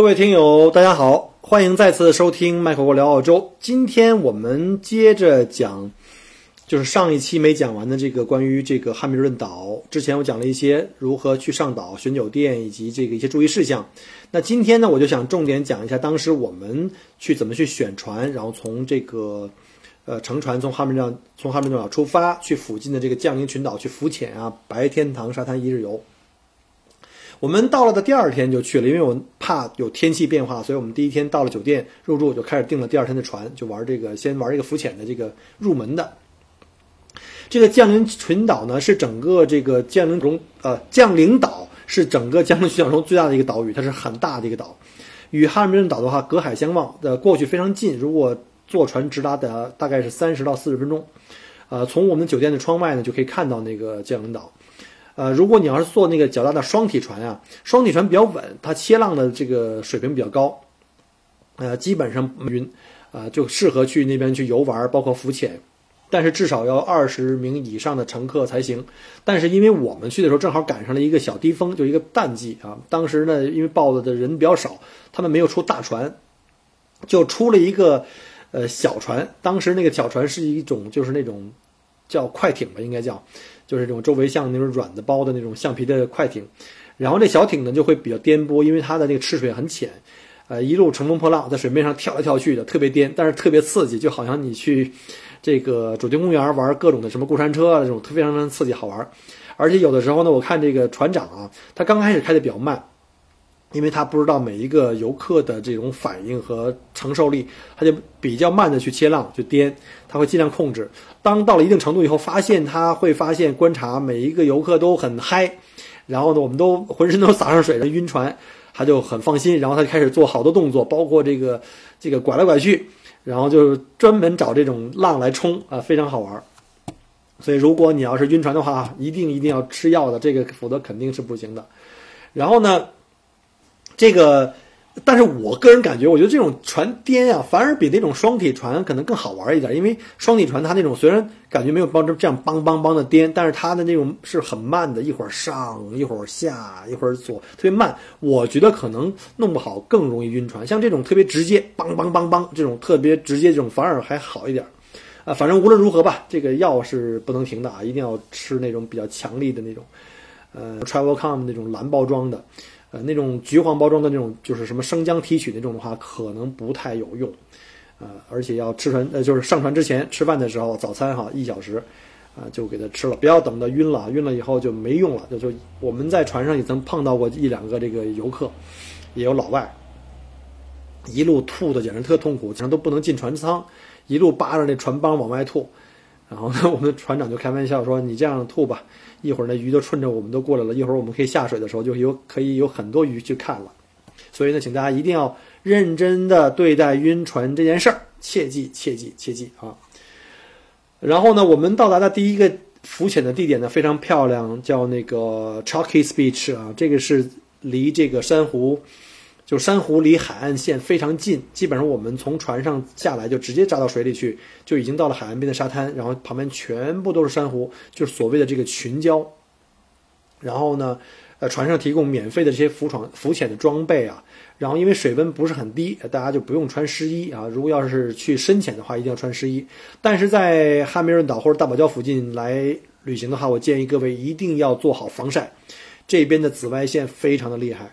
各位听友，大家好，欢迎再次收听麦克国聊澳洲。今天我们接着讲，就是上一期没讲完的这个关于这个汉密尔顿岛。之前我讲了一些如何去上岛、选酒店以及这个一些注意事项。那今天呢，我就想重点讲一下当时我们去怎么去选船，然后从这个呃乘船从汉密尔顿从汉密尔顿岛出发，去附近的这个降临群岛去浮潜啊，白天堂沙滩一日游。我们到了的第二天就去了，因为我怕有天气变化，所以我们第一天到了酒店入住就开始订了第二天的船，就玩这个先玩一个浮潜的这个入门的。这个降临群岛呢是整个这个降临中呃降临岛是整个降临群岛中最大的一个岛屿，它是很大的一个岛，与哈尔滨岛的话隔海相望，的过去非常近，如果坐船直达的大概是三十到四十分钟，呃，从我们酒店的窗外呢就可以看到那个降临岛。呃，如果你要是坐那个较大的双体船啊，双体船比较稳，它切浪的这个水平比较高，呃，基本上晕，啊，就适合去那边去游玩，包括浮潜，但是至少要二十名以上的乘客才行。但是因为我们去的时候正好赶上了一个小低峰，就一个淡季啊，当时呢，因为报的的人比较少，他们没有出大船，就出了一个呃小船。当时那个小船是一种就是那种叫快艇吧，应该叫。就是这种周围像那种软的包的那种橡皮的快艇，然后这小艇呢就会比较颠簸，因为它的那个吃水很浅，呃，一路乘风破浪在水面上跳来跳去的，特别颠，但是特别刺激，就好像你去这个主题公园玩各种的什么过山车啊，这种特非常非常刺激好玩。而且有的时候呢，我看这个船长啊，他刚开始开的比较慢。因为他不知道每一个游客的这种反应和承受力，他就比较慢的去切浪，就颠，他会尽量控制。当到了一定程度以后，发现他会发现观察每一个游客都很嗨，然后呢，我们都浑身都洒上水人，晕船，他就很放心，然后他就开始做好多动作，包括这个这个拐来拐去，然后就专门找这种浪来冲啊，非常好玩。所以如果你要是晕船的话，一定一定要吃药的，这个否则肯定是不行的。然后呢？这个，但是我个人感觉，我觉得这种船颠啊，反而比那种双体船可能更好玩一点。因为双体船它那种虽然感觉没有帮这样梆梆梆的颠，但是它的那种是很慢的，一会儿上一会儿下，一会儿左，特别慢。我觉得可能弄不好更容易晕船。像这种特别直接，梆梆梆梆这种特别直接这种反而还好一点。啊，反正无论如何吧，这个药是不能停的啊，一定要吃那种比较强力的那种，呃，Travelcom 那种蓝包装的。呃，那种橘黄包装的那种，就是什么生姜提取那种的话，可能不太有用，呃，而且要吃船，呃，就是上船之前吃饭的时候，早餐哈，一小时，啊，就给他吃了，不要等到晕了，晕了以后就没用了。就就我们在船上也曾碰到过一两个这个游客，也有老外，一路吐的简直特痛苦，简直都不能进船舱，一路扒着那船帮往外吐。然后呢，我们的船长就开玩笑说：“你这样吐吧，一会儿那鱼都顺着我们都过来了，一会儿我们可以下水的时候就有可以有很多鱼去看了。”所以呢，请大家一定要认真的对待晕船这件事儿，切记切记切记啊！然后呢，我们到达的第一个浮潜的地点呢非常漂亮，叫那个 Chalky Beach 啊，这个是离这个珊瑚。就珊瑚离海岸线非常近，基本上我们从船上下来就直接扎到水里去，就已经到了海岸边的沙滩，然后旁边全部都是珊瑚，就是所谓的这个群礁。然后呢，呃，船上提供免费的这些浮床、浮潜的装备啊。然后因为水温不是很低，大家就不用穿湿衣啊。如果要是去深潜的话，一定要穿湿衣。但是在汉密尔顿岛或者大堡礁附近来旅行的话，我建议各位一定要做好防晒，这边的紫外线非常的厉害。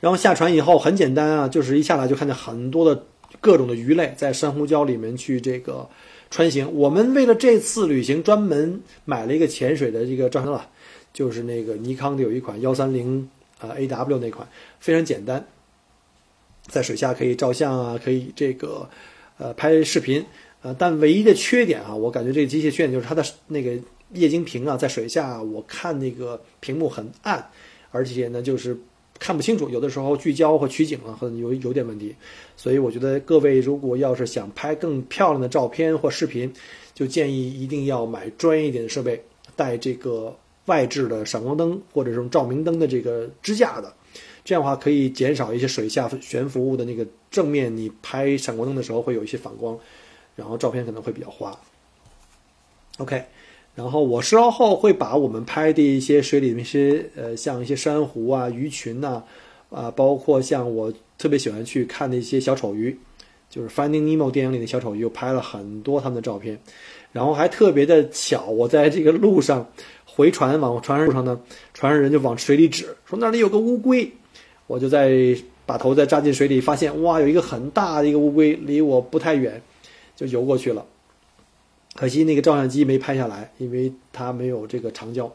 然后下船以后很简单啊，就是一下来就看见很多的各种的鱼类在珊瑚礁里面去这个穿行。我们为了这次旅行专门买了一个潜水的这个照相了，就是那个尼康的有一款幺三零啊 AW 那款，非常简单，在水下可以照相啊，可以这个呃拍视频呃，但唯一的缺点啊，我感觉这个机械缺点就是它的那个液晶屏啊，在水下我看那个屏幕很暗，而且呢就是看不清楚，有的时候聚焦或取景啊，可能有有点问题。所以我觉得各位如果要是想拍更漂亮的照片或视频，就建议一定要买专业一点的设备，带这个外置的闪光灯或者是照明灯的这个支架的。这样的话可以减少一些水下悬浮物的那个正面，你拍闪光灯的时候会有一些反光，然后照片可能会比较花。OK，然后我稍后会把我们拍的一些水里面一些呃，像一些珊瑚啊、鱼群呐，啊，包括像我特别喜欢去看的一些小丑鱼，就是《Finding Nemo》电影里的小丑鱼，又拍了很多他们的照片。然后还特别的巧，我在这个路上回船往船上路上呢，船上人就往水里指，说那里有个乌龟。我就在把头再扎进水里，发现哇，有一个很大的一个乌龟，离我不太远，就游过去了。可惜那个照相机没拍下来，因为它没有这个长焦。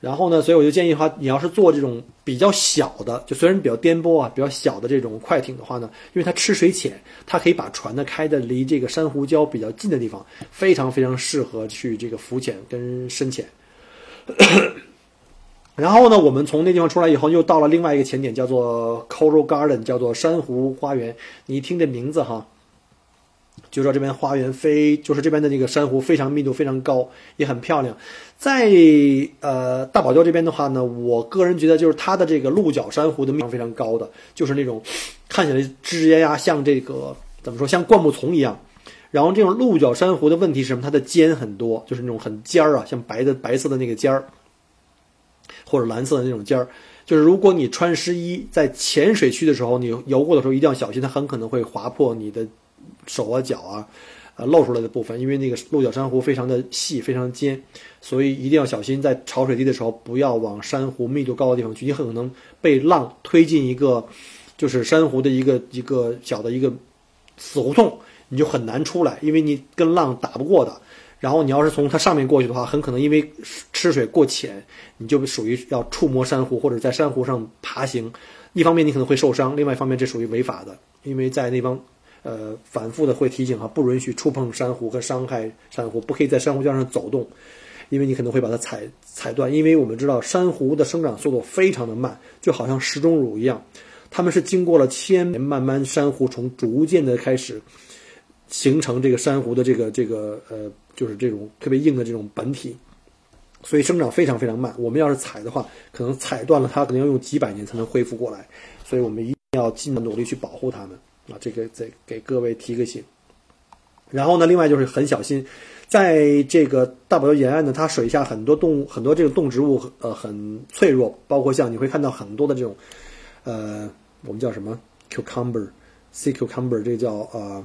然后呢，所以我就建议的话，你要是做这种比较小的，就虽然比较颠簸啊，比较小的这种快艇的话呢，因为它吃水浅，它可以把船呢开的离这个珊瑚礁比较近的地方，非常非常适合去这个浮潜跟深潜。然后呢，我们从那地方出来以后，又到了另外一个潜点，叫做 Coral Garden，叫做珊瑚花园。你一听这名字哈，就知道这边花园非就是这边的这个珊瑚非常密度非常高，也很漂亮。在呃大堡礁这边的话呢，我个人觉得就是它的这个鹿角珊瑚的密度非常高的，就是那种看起来枝丫呀像这个怎么说像灌木丛一样。然后这种鹿角珊瑚的问题是什么？它的尖很多，就是那种很尖儿啊，像白的白色的那个尖儿。或者蓝色的那种尖儿，就是如果你穿湿衣在浅水区的时候，你游过的时候一定要小心，它很可能会划破你的手啊、脚啊，呃，露出来的部分，因为那个鹿角珊瑚非常的细、非常尖，所以一定要小心，在潮水低的时候不要往珊瑚密度高的地方去，你很可能被浪推进一个就是珊瑚的一个一个小的一个死胡同，你就很难出来，因为你跟浪打不过的。然后你要是从它上面过去的话，很可能因为吃水过浅，你就属于要触摸珊瑚或者在珊瑚上爬行。一方面你可能会受伤，另外一方面这属于违法的，因为在那方，呃，反复的会提醒哈，不允许触碰珊瑚和伤害珊瑚，不可以在珊瑚礁上走动，因为你可能会把它踩踩断。因为我们知道珊瑚的生长速度非常的慢，就好像石钟乳一样，它们是经过了千年，慢慢珊瑚虫逐渐的开始。形成这个珊瑚的这个这个呃，就是这种特别硬的这种本体，所以生长非常非常慢。我们要是踩的话，可能踩断了它，可能要用几百年才能恢复过来。所以我们一定要尽努力去保护它们啊！这个再给各位提个醒。然后呢，另外就是很小心，在这个大堡礁沿岸呢，它水下很多动物，很多这个动植物呃很脆弱，包括像你会看到很多的这种呃，我们叫什么 cucumber，sea cucumber，这叫啊。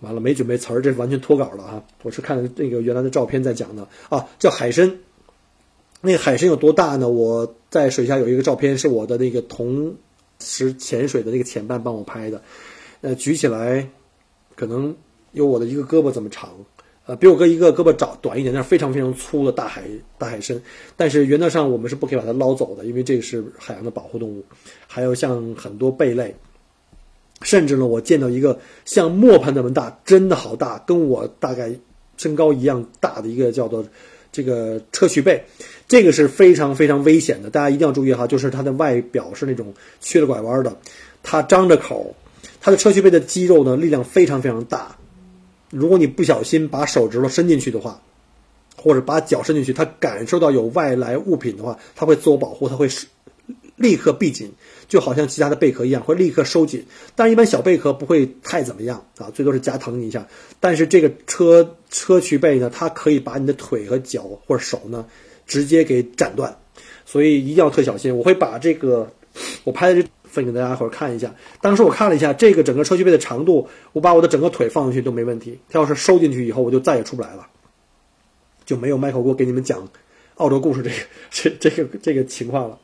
完了，没准备词儿，这完全脱稿了哈！我是看那个原来的照片在讲的啊，叫海参。那个海参有多大呢？我在水下有一个照片，是我的那个同时潜水的那个潜伴帮我拍的。呃，举起来可能有我的一个胳膊这么长，呃，比我哥一个胳膊长短一点，那是非常非常粗的大海大海参。但是原则上我们是不可以把它捞走的，因为这个是海洋的保护动物。还有像很多贝类。甚至呢，我见到一个像磨盘那么大，真的好大，跟我大概身高一样大的一个叫做这个砗磲贝，这个是非常非常危险的，大家一定要注意哈，就是它的外表是那种曲了拐弯的，它张着口，它的砗磲贝的肌肉呢力量非常非常大，如果你不小心把手指头伸进去的话，或者把脚伸进去，它感受到有外来物品的话，它会自我保护，它会立刻闭紧。就好像其他的贝壳一样，会立刻收紧。但，一般小贝壳不会太怎么样啊，最多是夹疼你一下。但是这个车车磲贝呢，它可以把你的腿和脚或者手呢，直接给斩断。所以一定要特小心。我会把这个我拍的这分给大家伙看一下。当时我看了一下这个整个车磲贝的长度，我把我的整个腿放进去都没问题。它要是收进去以后，我就再也出不来了，就没有麦克锅给你们讲澳洲故事这个这这个这个情况了。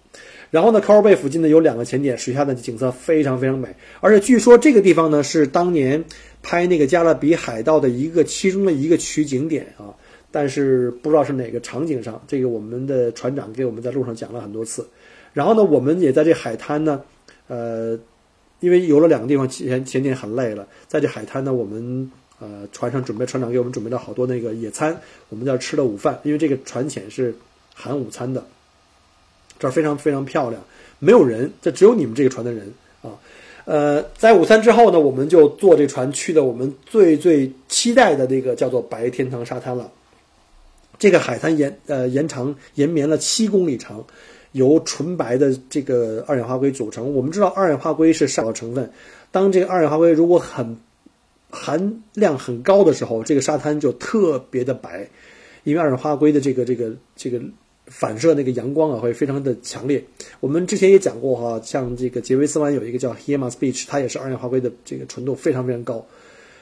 然后呢，Coral Bay 附近呢有两个潜点，水下的景色非常非常美，而且据说这个地方呢是当年拍那个加勒比海盗的一个其中的一个取景点啊，但是不知道是哪个场景上，这个我们的船长给我们在路上讲了很多次。然后呢，我们也在这海滩呢，呃，因为游了两个地方潜潜点很累了，在这海滩呢，我们呃，船上准备船长给我们准备了好多那个野餐，我们在这吃了午饭，因为这个船潜是含午餐的。这儿非常非常漂亮，没有人，这只有你们这个船的人啊。呃，在午餐之后呢，我们就坐这船去了我们最最期待的那个叫做白天堂沙滩了。这个海滩延呃延长延绵了七公里长，由纯白的这个二氧化硅组成。我们知道二氧化硅是上的成分，当这个二氧化硅如果很含量很高的时候，这个沙滩就特别的白，因为二氧化硅的这个这个这个。反射那个阳光啊，会非常的强烈。我们之前也讲过哈，像这个杰维斯湾有一个叫 h i m a s Beach，它也是二氧化硅的这个纯度非常非常高，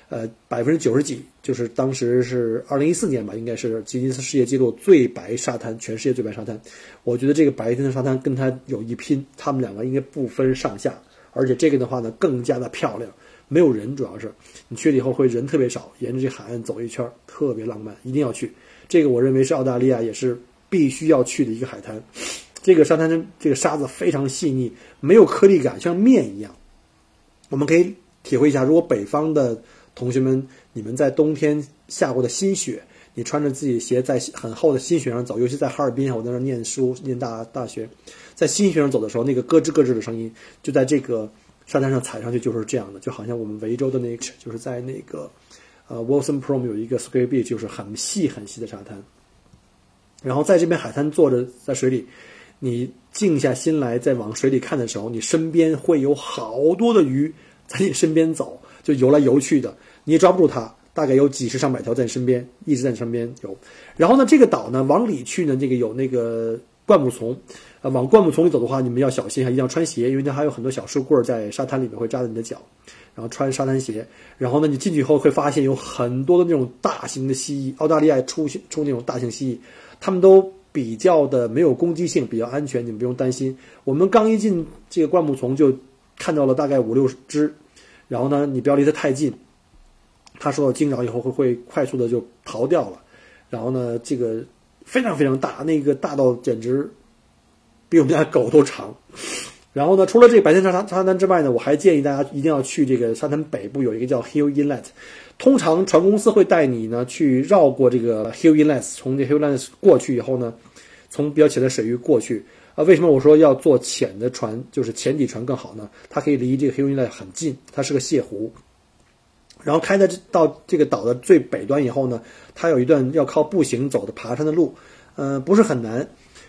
呃，百分之九十几，就是当时是二零一四年吧，应该是吉尼斯世界纪录最白沙滩，全世界最白沙滩。我觉得这个白天的沙滩跟它有一拼，他们两个应该不分上下。而且这个的话呢，更加的漂亮，没有人，主要是你去了以后会人特别少，沿着这海岸走一圈，特别浪漫，一定要去。这个我认为是澳大利亚也是。必须要去的一个海滩，这个沙滩这个沙子非常细腻，没有颗粒感，像面一样。我们可以体会一下，如果北方的同学们，你们在冬天下过的新雪，你穿着自己鞋在很厚的新雪上走，尤其在哈尔滨，我在那念书念大大学，在新雪上走的时候，那个咯吱咯吱的声音，就在这个沙滩上踩上去就是这样的，就好像我们维州的那个，就是在那个呃 Wilson Prom 有一个 Square Beach，就是很细很细的沙滩。然后在这边海滩坐着，在水里，你静下心来，再往水里看的时候，你身边会有好多的鱼在你身边走，就游来游去的，你也抓不住它。大概有几十上百条在你身边，一直在你身边游。然后呢，这个岛呢，往里去呢，这个有那个灌木丛，呃，往灌木丛里走的话，你们要小心，啊一定要穿鞋，因为它还有很多小树棍在沙滩里面会扎到你的脚。然后穿沙滩鞋，然后呢，你进去以后会发现有很多的那种大型的蜥蜴，澳大利亚出出那种大型蜥蜴。他们都比较的没有攻击性，比较安全，你们不用担心。我们刚一进这个灌木丛，就看到了大概五六只，然后呢，你不要离它太近，它受到惊扰以后会会快速的就逃掉了。然后呢，这个非常非常大，那个大到简直比我们家狗都长。然后呢，除了这个白天沙滩沙滩之外呢，我还建议大家一定要去这个沙滩北部有一个叫 Hill Inlet。通常船公司会带你呢去绕过这个 Hill Inlet，从这 Hill Inlet 过去以后呢，从比较浅的水域过去。啊，为什么我说要坐浅的船，就是浅底船更好呢？它可以离这个 Hill Inlet 很近，它是个泻湖。然后开在到这个岛的最北端以后呢，它有一段要靠步行走的爬山的路，嗯，不是很难。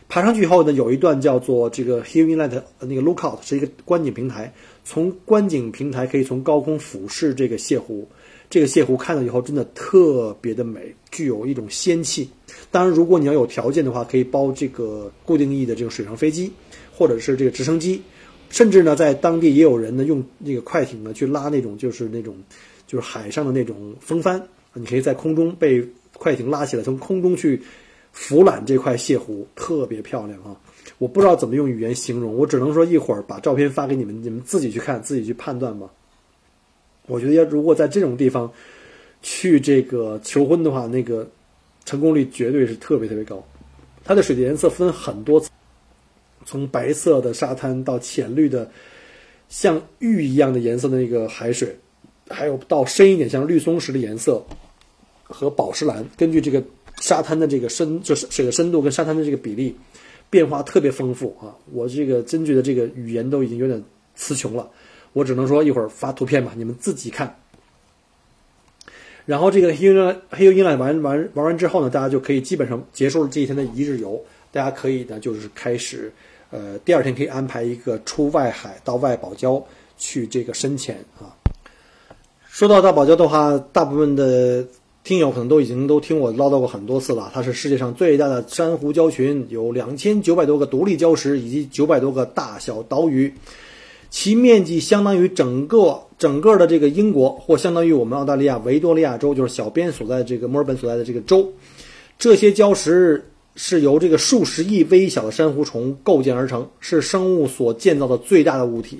爬上去以后呢，有一段叫做这个 Hill Inlet 那个 Lookout，是一个观景平台，从观景平台可以从高空俯视这个泻湖。这个泻湖看到以后真的特别的美，具有一种仙气。当然，如果你要有条件的话，可以包这个固定翼的这个水上飞机，或者是这个直升机，甚至呢，在当地也有人呢用那个快艇呢去拉那种就是那种就是海上的那种风帆，你可以在空中被快艇拉起来，从空中去俯览这块泻湖，特别漂亮啊！我不知道怎么用语言形容，我只能说一会儿把照片发给你们，你们自己去看，自己去判断吧。我觉得要如果在这种地方去这个求婚的话，那个成功率绝对是特别特别高。它的水的颜色分很多层，从白色的沙滩到浅绿的像玉一样的颜色的那个海水，还有到深一点像绿松石的颜色和宝石蓝，根据这个沙滩的这个深，就是水的深度跟沙滩的这个比例变化特别丰富啊！我这个真觉得这个语言都已经有点词穷了。我只能说一会儿发图片吧，你们自己看。然后这个黑鹰黑鹰来玩玩玩完之后呢，大家就可以基本上结束了这一天的一日游。大家可以呢，就是开始，呃，第二天可以安排一个出外海到外堡礁去这个深潜啊。说到大堡礁的话，大部分的听友可能都已经都听我唠叨过很多次了。它是世界上最大的珊瑚礁群，有两千九百多个独立礁石以及九百多个大小岛屿。其面积相当于整个整个的这个英国，或相当于我们澳大利亚维多利亚州，就是小编所在的这个墨尔本所在的这个州。这些礁石是由这个数十亿微小的珊瑚虫构建而成，是生物所建造的最大的物体。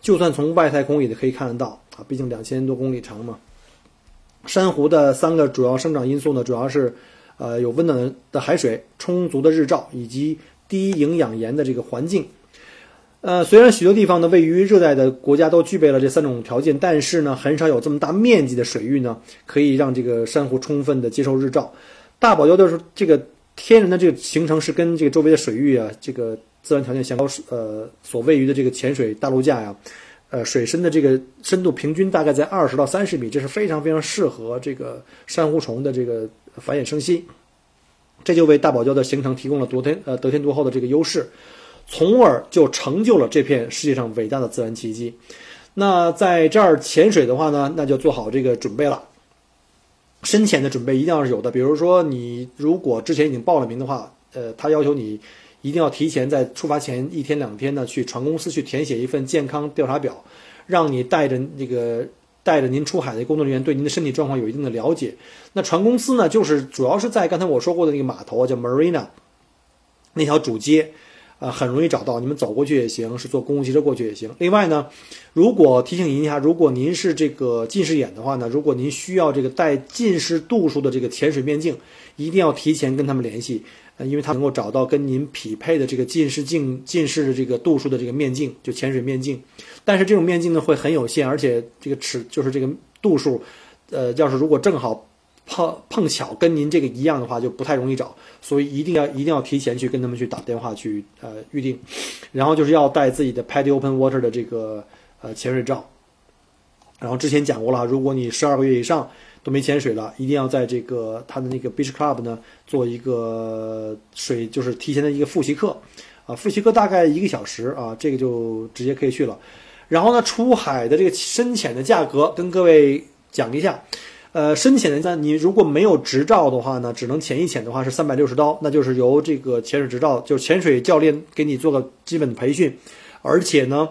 就算从外太空也可以看得到啊，毕竟两千多公里长嘛。珊瑚的三个主要生长因素呢，主要是，呃，有温暖的海水、充足的日照以及低营养盐的这个环境。呃，虽然许多地方呢位于热带的国家都具备了这三种条件，但是呢，很少有这么大面积的水域呢，可以让这个珊瑚充分的接受日照。大堡礁的这个天然的这个形成是跟这个周围的水域啊，这个自然条件相高。呃，所位于的这个浅水大陆架呀，呃，水深的这个深度平均大概在二十到三十米，这是非常非常适合这个珊瑚虫的这个繁衍生息。这就为大堡礁的形成提供了得天呃得天独厚的这个优势。从而就成就了这片世界上伟大的自然奇迹。那在这儿潜水的话呢，那就做好这个准备了。深潜的准备一定要是有的。比如说，你如果之前已经报了名的话，呃，他要求你一定要提前在出发前一天两天呢，去船公司去填写一份健康调查表，让你带着这个带着您出海的工作人员对您的身体状况有一定的了解。那船公司呢，就是主要是在刚才我说过的那个码头啊叫 Marina 那条主街。啊，很容易找到，你们走过去也行，是坐公共汽车过去也行。另外呢，如果提醒您一下，如果您是这个近视眼的话呢，如果您需要这个带近视度数的这个潜水面镜，一定要提前跟他们联系，呃，因为他能够找到跟您匹配的这个近视镜、近视的这个度数的这个面镜，就潜水面镜。但是这种面镜呢会很有限，而且这个尺就是这个度数，呃，要是如果正好。碰碰巧跟您这个一样的话，就不太容易找，所以一定要一定要提前去跟他们去打电话去呃预定，然后就是要带自己的 Paddy Open Water 的这个呃潜水照，然后之前讲过了，如果你十二个月以上都没潜水了，一定要在这个他的那个 Beach Club 呢做一个水就是提前的一个复习课，啊复习课大概一个小时啊，这个就直接可以去了，然后呢出海的这个深潜的价格跟各位讲一下。呃，深潜的呢，你如果没有执照的话呢，只能潜一潜的话是三百六十刀，那就是由这个潜水执照，就是潜水教练给你做个基本的培训，而且呢，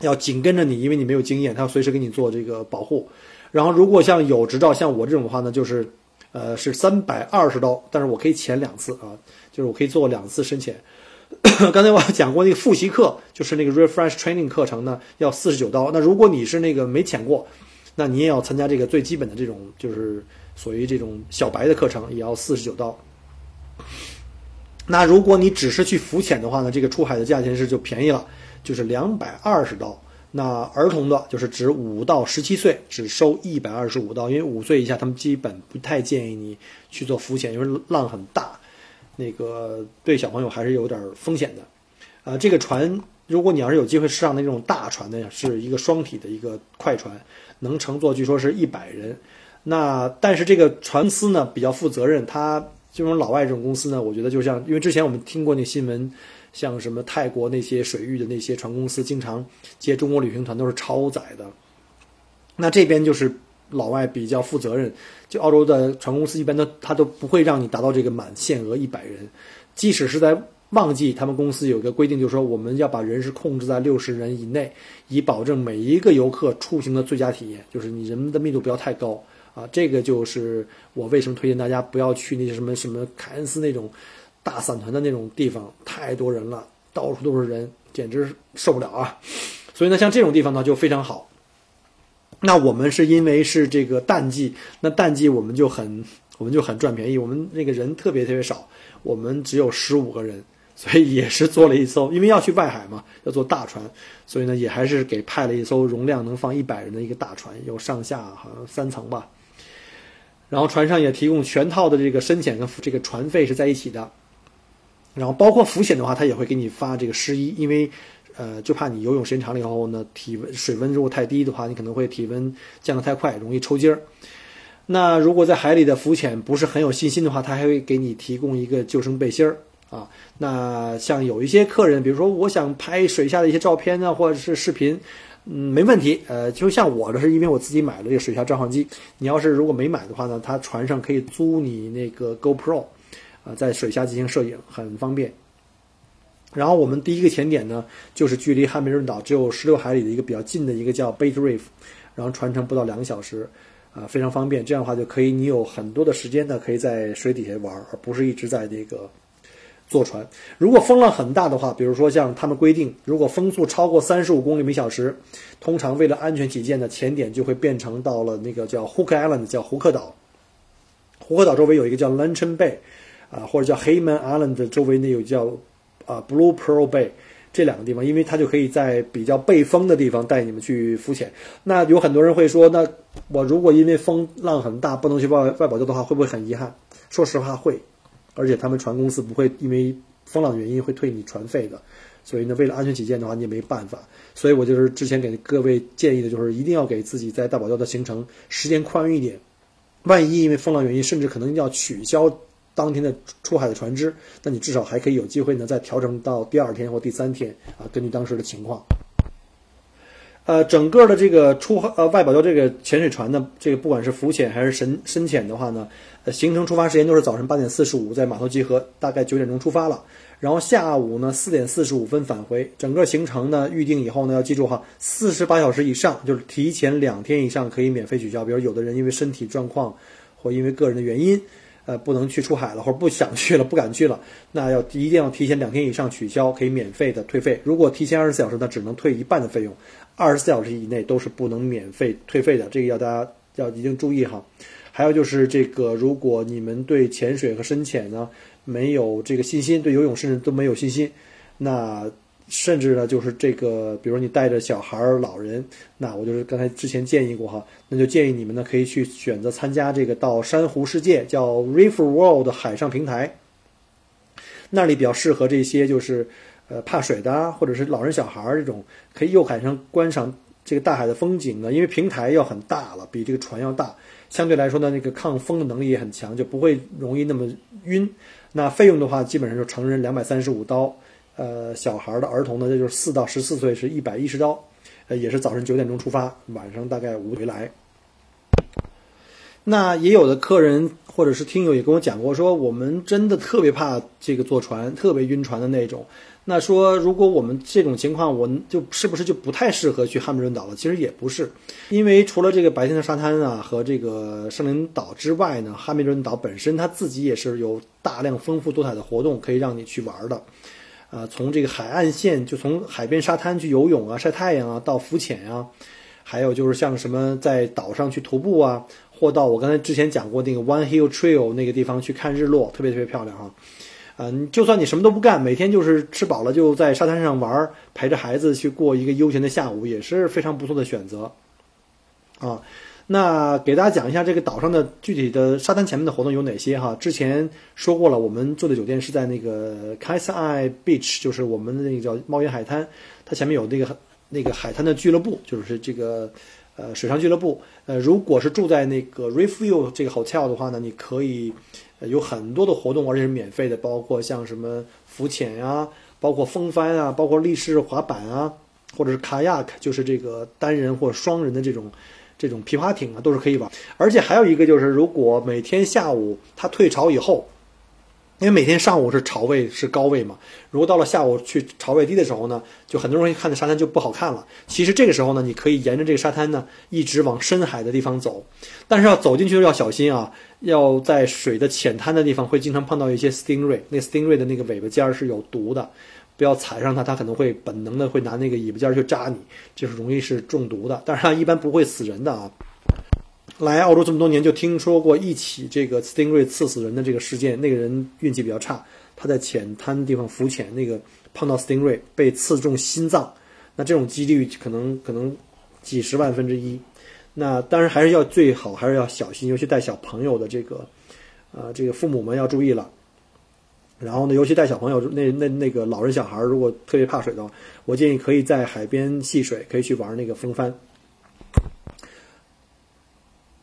要紧跟着你，因为你没有经验，他要随时给你做这个保护。然后如果像有执照，像我这种的话呢，就是呃是三百二十刀，但是我可以潜两次啊，就是我可以做两次深潜。刚才我讲过那个复习课，就是那个 refresh training 课程呢，要四十九刀。那如果你是那个没潜过。那你也要参加这个最基本的这种，就是所谓这种小白的课程，也要四十九刀。那如果你只是去浮潜的话呢，这个出海的价钱是就便宜了，就是两百二十刀。那儿童的，就是指五到十七岁，只收一百二十五刀，因为五岁以下他们基本不太建议你去做浮潜，因为浪很大，那个对小朋友还是有点风险的。呃，这个船，如果你要是有机会上那种大船呢，是一个双体的一个快船。能乘坐，据说是一百人。那但是这个船司呢比较负责任，它这种老外这种公司呢，我觉得就像因为之前我们听过那新闻，像什么泰国那些水域的那些船公司，经常接中国旅行团都是超载的。那这边就是老外比较负责任，就澳洲的船公司一般都他都不会让你达到这个满限额一百人，即使是在。旺季，他们公司有一个规定，就是说我们要把人是控制在六十人以内，以保证每一个游客出行的最佳体验。就是你人的密度不要太高啊，这个就是我为什么推荐大家不要去那些什么什么凯恩斯那种大散团的那种地方，太多人了，到处都是人，简直受不了啊。所以呢，像这种地方呢就非常好。那我们是因为是这个淡季，那淡季我们就很我们就很赚便宜，我们那个人特别特别少，我们只有十五个人。所以也是坐了一艘，因为要去外海嘛，要坐大船，所以呢也还是给派了一艘容量能放一百人的一个大船，有上下好像三层吧。然后船上也提供全套的这个深潜跟这个船费是在一起的，然后包括浮潜的话，他也会给你发这个湿衣，因为呃就怕你游泳时间长了以后呢，体温水温如果太低的话，你可能会体温降得太快，容易抽筋儿。那如果在海里的浮潜不是很有信心的话，他还会给你提供一个救生背心儿。啊，那像有一些客人，比如说我想拍水下的一些照片呢，或者是视频，嗯，没问题。呃，就像我的是因为我自己买了这个水下照相机，你要是如果没买的话呢，他船上可以租你那个 GoPro，啊，在水下进行摄影很方便。然后我们第一个潜点呢，就是距离汉密尔顿岛只有十六海里的一个比较近的一个叫 Bait Reef，然后船程不到两个小时，啊，非常方便。这样的话就可以，你有很多的时间呢，可以在水底下玩，而不是一直在这个。坐船，如果风浪很大的话，比如说像他们规定，如果风速超过三十五公里每小时，通常为了安全起见呢，潜点就会变成到了那个叫 Hook Island，叫胡克岛。胡克岛周围有一个叫 Luncheon Bay，啊，或者叫 Hayman Island 周围呢有叫啊 Blue Pearl Bay，这两个地方，因为它就可以在比较背风的地方带你们去浮潜。那有很多人会说，那我如果因为风浪很大不能去外外保钓的话，会不会很遗憾？说实话会，而且他们船公司不会因为风浪原因会退你船费的。所以呢，为了安全起见的话，你也没办法。所以我就是之前给各位建议的，就是一定要给自己在大堡礁的行程时间宽裕一点。万一因为风浪原因，甚至可能要取消当天的出海的船只，那你至少还可以有机会呢，再调整到第二天或第三天啊，根据当时的情况。呃，整个的这个出呃外保礁这个潜水船呢，这个不管是浮潜还是深深潜的话呢，呃，行程出发时间都是早晨八点四十五在码头集合，大概九点钟出发了，然后下午呢四点四十五分返回。整个行程呢预定以后呢，要记住哈，四十八小时以上就是提前两天以上可以免费取消。比如有的人因为身体状况或因为个人的原因，呃，不能去出海了，或者不想去了、不敢去了，那要一定要提前两天以上取消，可以免费的退费。如果提前二十四小时，那只能退一半的费用。二十四小时以内都是不能免费退费的，这个要大家要一定注意哈。还有就是这个，如果你们对潜水和深潜呢没有这个信心，对游泳甚至都没有信心，那甚至呢就是这个，比如你带着小孩儿、老人，那我就是刚才之前建议过哈，那就建议你们呢可以去选择参加这个到珊瑚世界叫 Reef World 海上平台，那里比较适合这些就是。呃，怕水的，或者是老人小孩儿这种，可以又海上观赏这个大海的风景呢。因为平台要很大了，比这个船要大，相对来说呢，那个抗风的能力也很强，就不会容易那么晕。那费用的话，基本上就成人两百三十五刀，呃，小孩的儿童呢，这就是四到十四岁是一百一十刀，呃，也是早晨九点钟出发，晚上大概五回来。那也有的客人或者是听友也跟我讲过，说我们真的特别怕这个坐船，特别晕船的那种。那说，如果我们这种情况，我就是不是就不太适合去汉密尔顿岛了？其实也不是，因为除了这个白天的沙滩啊和这个圣灵岛之外呢，汉密尔顿岛本身它自己也是有大量丰富多彩的活动可以让你去玩的。呃，从这个海岸线，就从海边沙滩去游泳啊、晒太阳啊，到浮潜啊，还有就是像什么在岛上去徒步啊，或到我刚才之前讲过那个 One Hill Trail 那个地方去看日落，特别特别漂亮哈。嗯，就算你什么都不干，每天就是吃饱了就在沙滩上玩，陪着孩子去过一个悠闲的下午，也是非常不错的选择。啊，那给大家讲一下这个岛上的具体的沙滩前面的活动有哪些哈？之前说过了，我们住的酒店是在那个 k a i s Eye Beach，就是我们的那个叫猫眼海滩，它前面有那个那个海滩的俱乐部，就是这个呃水上俱乐部。呃，如果是住在那个 Reef View 这个 hotel 的话呢，你可以。有很多的活动，而且是免费的，包括像什么浮潜呀，包括风帆啊，包括立式滑板啊，或者是 kayak，就是这个单人或双人的这种这种皮划艇啊，都是可以玩。而且还有一个就是，如果每天下午它退潮以后。因为每天上午是潮位是高位嘛，如果到了下午去潮位低的时候呢，就很多人看的沙滩就不好看了。其实这个时候呢，你可以沿着这个沙滩呢，一直往深海的地方走，但是要走进去要小心啊，要在水的浅滩的地方会经常碰到一些 stingray，那 stingray 的那个尾巴尖儿是有毒的，不要踩上它，它可能会本能的会拿那个尾巴尖儿去扎你，就是容易是中毒的，但是它一般不会死人的啊。来澳洲这么多年，就听说过一起这个 stingray 刺死人的这个事件。那个人运气比较差，他在浅滩地方浮潜，那个碰到 stingray 被刺中心脏，那这种几率可能可能几十万分之一。那当然还是要最好还是要小心，尤其带小朋友的这个，呃，这个父母们要注意了。然后呢，尤其带小朋友那那那个老人小孩，如果特别怕水的话，我建议可以在海边戏水，可以去玩那个风帆。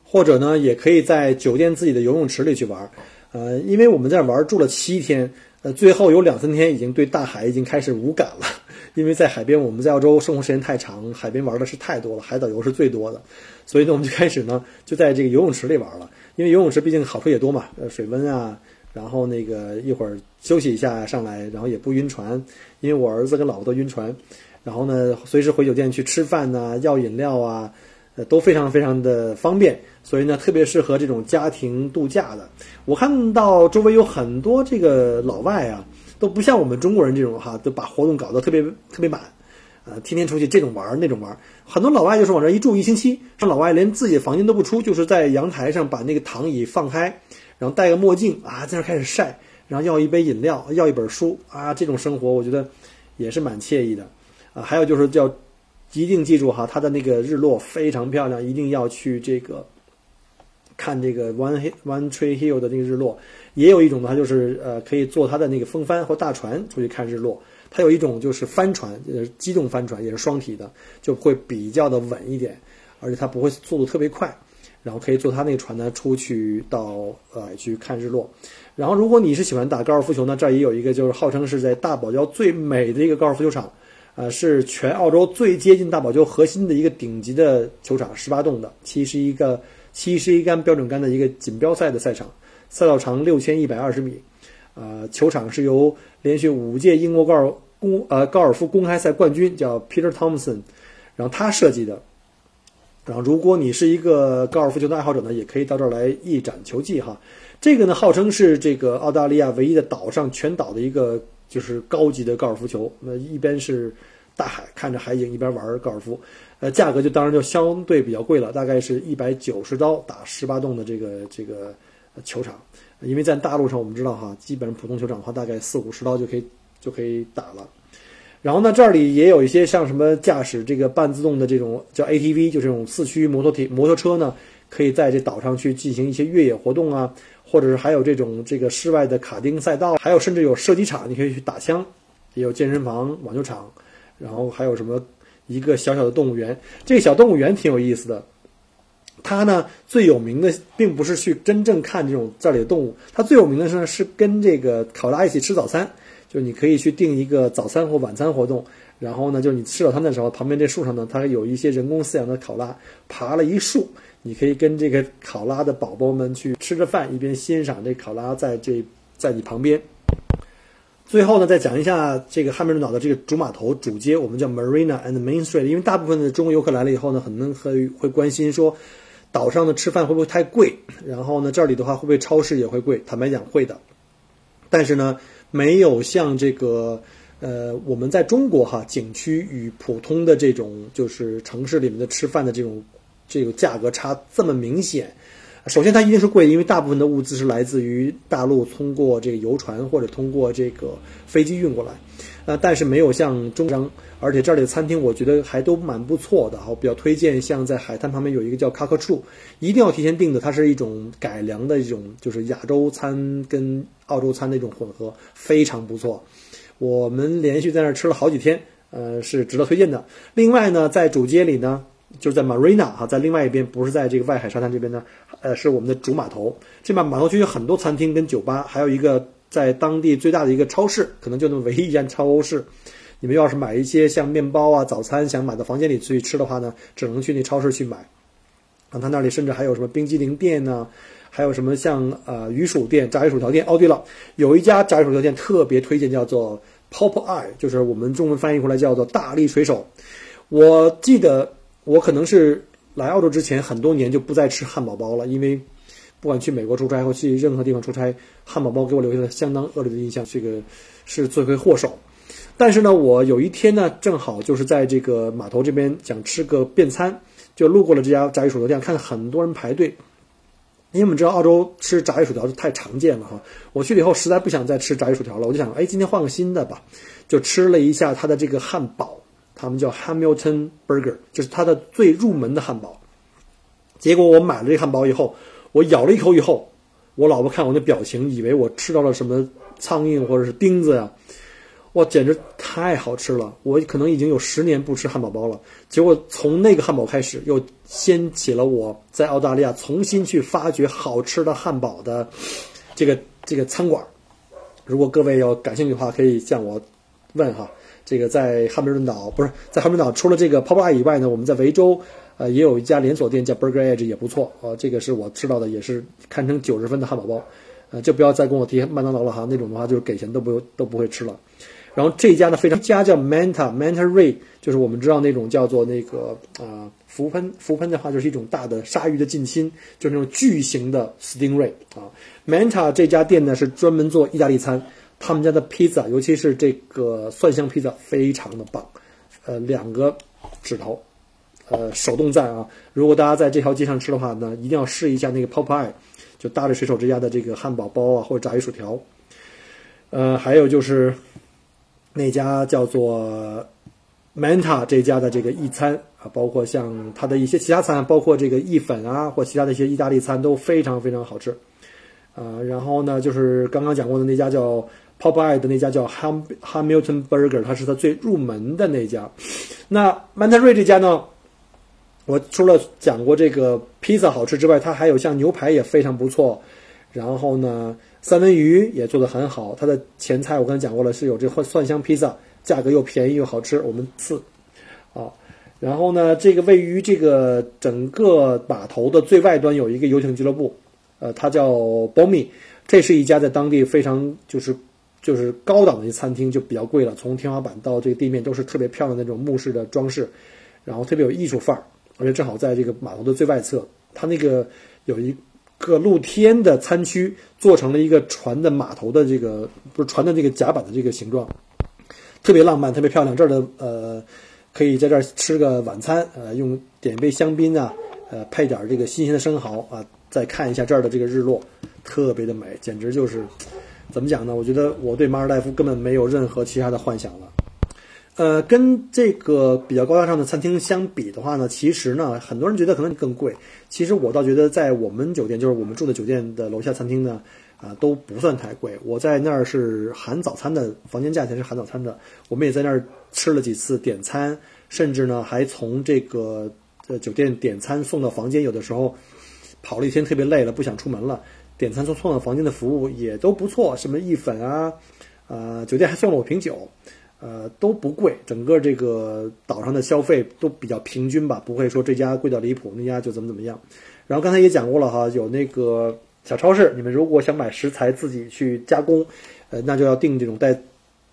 或者呢，也可以在酒店自己的游泳池里去玩，呃，因为我们在玩住了七天，呃，最后有两三天已经对大海已经开始无感了，因为在海边我们在澳洲生活时间太长，海边玩的是太多了，海岛游是最多的，所以呢，我们就开始呢就在这个游泳池里玩了，因为游泳池毕竟好处也多嘛，呃，水温啊，然后那个一会儿休息一下上来，然后也不晕船，因为我儿子跟老婆都晕船，然后呢，随时回酒店去吃饭呐，要饮料啊。呃，都非常非常的方便，所以呢，特别适合这种家庭度假的。我看到周围有很多这个老外啊，都不像我们中国人这种哈，都把活动搞得特别特别满，呃，天天出去这种玩那种玩。很多老外就是往这一住一星期，说老外连自己的房间都不出，就是在阳台上把那个躺椅放开，然后戴个墨镜啊，在那开始晒，然后要一杯饮料，要一本书啊，这种生活我觉得也是蛮惬意的。啊，还有就是叫一定记住哈，它的那个日落非常漂亮，一定要去这个看这个 One One Tree Hill 的那个日落。也有一种呢，它就是呃可以坐它的那个风帆或大船出去看日落。它有一种就是帆船，呃，机动帆船也是双体的，就会比较的稳一点，而且它不会速度特别快，然后可以坐它那个船呢出去到呃去看日落。然后如果你是喜欢打高尔夫球呢，这儿也有一个就是号称是在大堡礁最美的一个高尔夫球场，呃，是全澳洲最接近大堡礁核心的一个顶级的球场，十八洞的，七十一个七十一杆标准杆的一个锦标赛的赛场，赛道长六千一百二十米，呃，球场是由连续五届英国高尔公呃高尔夫公开赛冠军叫 Peter Thompson，然后他设计的。然后如果你是一个高尔夫球的爱好者呢，也可以到这儿来一展球技哈。这个呢，号称是这个澳大利亚唯一的岛上全岛的一个就是高级的高尔夫球。那一边是大海，看着海景，一边玩高尔夫。呃，价格就当然就相对比较贵了，大概是一百九十刀打十八洞的这个这个球场。因为在大陆上我们知道哈，基本上普通球场的话，大概四五十刀就可以。就可以打了，然后呢，这里也有一些像什么驾驶这个半自动的这种叫 ATV，就这种四驱摩托体摩托车呢，可以在这岛上去进行一些越野活动啊，或者是还有这种这个室外的卡丁赛道，还有甚至有射击场，你可以去打枪，也有健身房、网球场，然后还有什么一个小小的动物园，这个小动物园挺有意思的，它呢最有名的并不是去真正看这种这里的动物，它最有名的是呢是跟这个考拉一起吃早餐。就你可以去定一个早餐或晚餐活动，然后呢，就是你吃早餐的时候，旁边这树上呢，它有一些人工饲养的考拉，爬了一树，你可以跟这个考拉的宝宝们去吃着饭，一边欣赏这考拉在这在你旁边。最后呢，再讲一下这个汉密尔顿岛的这个主码头主街，我们叫 Marina and Main Street，因为大部分的中国游客来了以后呢，可能会会关心说，岛上的吃饭会不会太贵？然后呢，这里的话会不会超市也会贵？坦白讲会的，但是呢。没有像这个，呃，我们在中国哈景区与普通的这种就是城市里面的吃饭的这种这个价格差这么明显。首先，它一定是贵，因为大部分的物资是来自于大陆通过这个游船或者通过这个飞机运过来。呃，但是没有像中央，而且这里的餐厅我觉得还都蛮不错的，我比较推荐像在海滩旁边有一个叫卡克处，一定要提前订的，它是一种改良的一种就是亚洲餐跟澳洲餐的一种混合，非常不错。我们连续在那儿吃了好几天，呃，是值得推荐的。另外呢，在主街里呢，就是在 Marina 哈，在另外一边，不是在这个外海沙滩这边呢，呃，是我们的主码头。这码码头区有很多餐厅跟酒吧，还有一个。在当地最大的一个超市，可能就那么唯一一家超市。你们要是买一些像面包啊、早餐，想买到房间里去吃的话呢，只能去那超市去买。啊，他那里甚至还有什么冰激凌店呢？还有什么像呃鱼薯店、炸鱼薯条店。哦，对了，有一家炸鱼薯条店特别推荐，叫做 Pop Eye，就是我们中文翻译过来叫做大力水手。我记得我可能是来澳洲之前很多年就不再吃汉堡包了，因为。不管去美国出差或去任何地方出差，汉堡包给我留下了相当恶劣的印象，这个是罪魁祸首。但是呢，我有一天呢，正好就是在这个码头这边想吃个便餐，就路过了这家炸鱼薯条店，看很多人排队。因为我们知道澳洲吃炸鱼薯条是太常见了哈，我去了以后实在不想再吃炸鱼薯条了，我就想，哎，今天换个新的吧，就吃了一下它的这个汉堡，他们叫 Hamilton Burger，就是它的最入门的汉堡。结果我买了这汉堡以后。我咬了一口以后，我老婆看我那表情，以为我吃到了什么苍蝇或者是钉子呀！哇，简直太好吃了！我可能已经有十年不吃汉堡包了，结果从那个汉堡开始，又掀起了我在澳大利亚重新去发掘好吃的汉堡的这个这个餐馆。如果各位要感兴趣的话，可以向我问哈。这个在汉密尔顿岛不是在汉密尔顿岛，除了这个 Poppy 以外呢，我们在维州。呃，也有一家连锁店叫 Burger Edge，也不错呃，这个是我吃到的，也是堪称九十分的汉堡包。呃，就不要再跟我提麦当劳了哈，那种的话就是给钱都不都不会吃了。然后这家呢，非常家叫 Manta Manta Ray，就是我们知道那种叫做那个啊浮喷浮喷的话，就是一种大的鲨鱼的近亲，就是那种巨型的 Stingray 啊。Manta 这家店呢是专门做意大利餐，他们家的披萨，尤其是这个蒜香披萨，非常的棒。呃，两个指头。呃，手动赞啊！如果大家在这条街上吃的话呢，一定要试一下那个 Pop Eye，就大力水手之家的这个汉堡包啊，或者炸鱼薯条。呃，还有就是那家叫做 Manta 这家的这个意餐啊，包括像它的一些其他餐，包括这个意粉啊或其他的一些意大利餐都非常非常好吃。啊，然后呢，就是刚刚讲过的那家叫 Popeye 的那家叫 Ham Hamilton Burger，它是它最入门的那家。那曼特瑞这家呢，我除了讲过这个披萨好吃之外，它还有像牛排也非常不错。然后呢，三文鱼也做得很好。它的前菜我刚才讲过了，是有这蒜蒜香披萨，价格又便宜又好吃，我们次啊。然后呢，这个位于这个整个码头的最外端有一个游艇俱乐部。呃，它叫 Bomi，这是一家在当地非常就是就是高档的一餐厅，就比较贵了。从天花板到这个地面都是特别漂亮那种木式的装饰，然后特别有艺术范儿，而且正好在这个码头的最外侧。它那个有一个露天的餐区，做成了一个船的码头的这个不是船的这个甲板的这个形状，特别浪漫，特别漂亮。这儿的呃，可以在这儿吃个晚餐，呃，用点杯香槟啊，呃，配点这个新鲜的生蚝啊。再看一下这儿的这个日落，特别的美，简直就是怎么讲呢？我觉得我对马尔代夫根本没有任何其他的幻想了。呃，跟这个比较高大上的餐厅相比的话呢，其实呢，很多人觉得可能更贵。其实我倒觉得，在我们酒店，就是我们住的酒店的楼下餐厅呢，啊，都不算太贵。我在那儿是含早餐的，房间价钱是含早餐的。我们也在那儿吃了几次点餐，甚至呢，还从这个呃酒店点餐送到房间，有的时候。跑了一天特别累了，不想出门了，点餐送送到房间的服务也都不错，什么意粉啊，呃，酒店还送了我瓶酒，呃，都不贵，整个这个岛上的消费都比较平均吧，不会说这家贵到离谱，那家就怎么怎么样。然后刚才也讲过了哈，有那个小超市，你们如果想买食材自己去加工，呃，那就要订这种带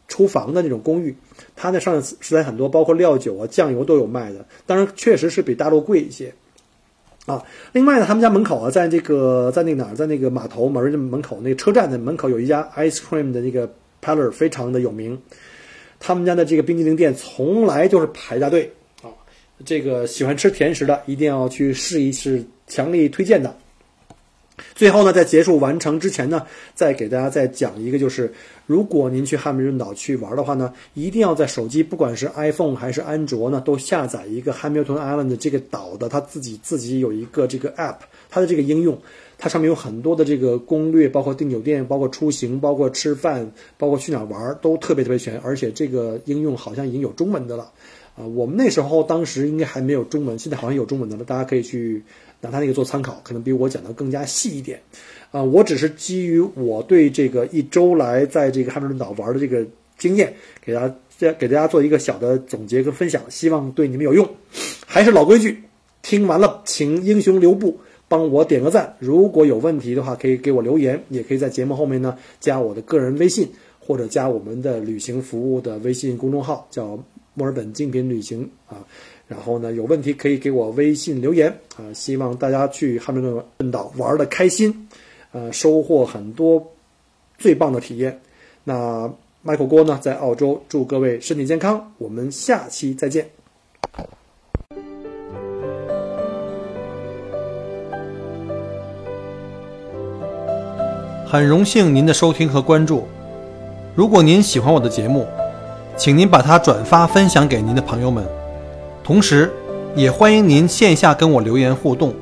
厨房的那种公寓，它那上食材很多，包括料酒啊、酱油都有卖的，当然确实是比大陆贵一些。啊，另外呢，他们家门口啊，在这个在那哪儿，在那个码头门门口那个车站的门口有一家 ice cream 的那个 parlor，非常的有名。他们家的这个冰激凌店从来就是排大队啊，这个喜欢吃甜食的一定要去试一试，强力推荐的。最后呢，在结束完成之前呢，再给大家再讲一个，就是如果您去汉密尔顿岛去玩的话呢，一定要在手机，不管是 iPhone 还是安卓呢，都下载一个 Hamilton Island 这个岛的，它自己自己有一个这个 App，它的这个应用，它上面有很多的这个攻略，包括订酒店，包括出行，包括吃饭，包括去哪玩，都特别特别全，而且这个应用好像已经有中文的了，啊，我们那时候当时应该还没有中文，现在好像有中文的了，大家可以去。拿他那个做参考，可能比我讲的更加细一点，啊，我只是基于我对这个一周来在这个汉密尔顿岛玩的这个经验，给大家给大家做一个小的总结跟分享，希望对你们有用。还是老规矩，听完了请英雄留步，帮我点个赞。如果有问题的话，可以给我留言，也可以在节目后面呢加我的个人微信，或者加我们的旅行服务的微信公众号，叫墨尔本精品旅行啊。然后呢，有问题可以给我微信留言啊！希望大家去汉密尔顿岛玩的开心，呃，收获很多最棒的体验。那麦克锅呢，在澳洲，祝各位身体健康。我们下期再见。很荣幸您的收听和关注。如果您喜欢我的节目，请您把它转发分享给您的朋友们。同时，也欢迎您线下跟我留言互动。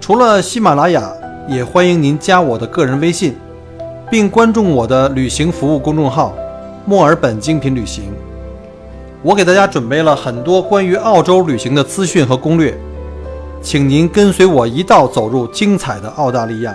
除了喜马拉雅，也欢迎您加我的个人微信，并关注我的旅行服务公众号“墨尔本精品旅行”。我给大家准备了很多关于澳洲旅行的资讯和攻略，请您跟随我一道走入精彩的澳大利亚。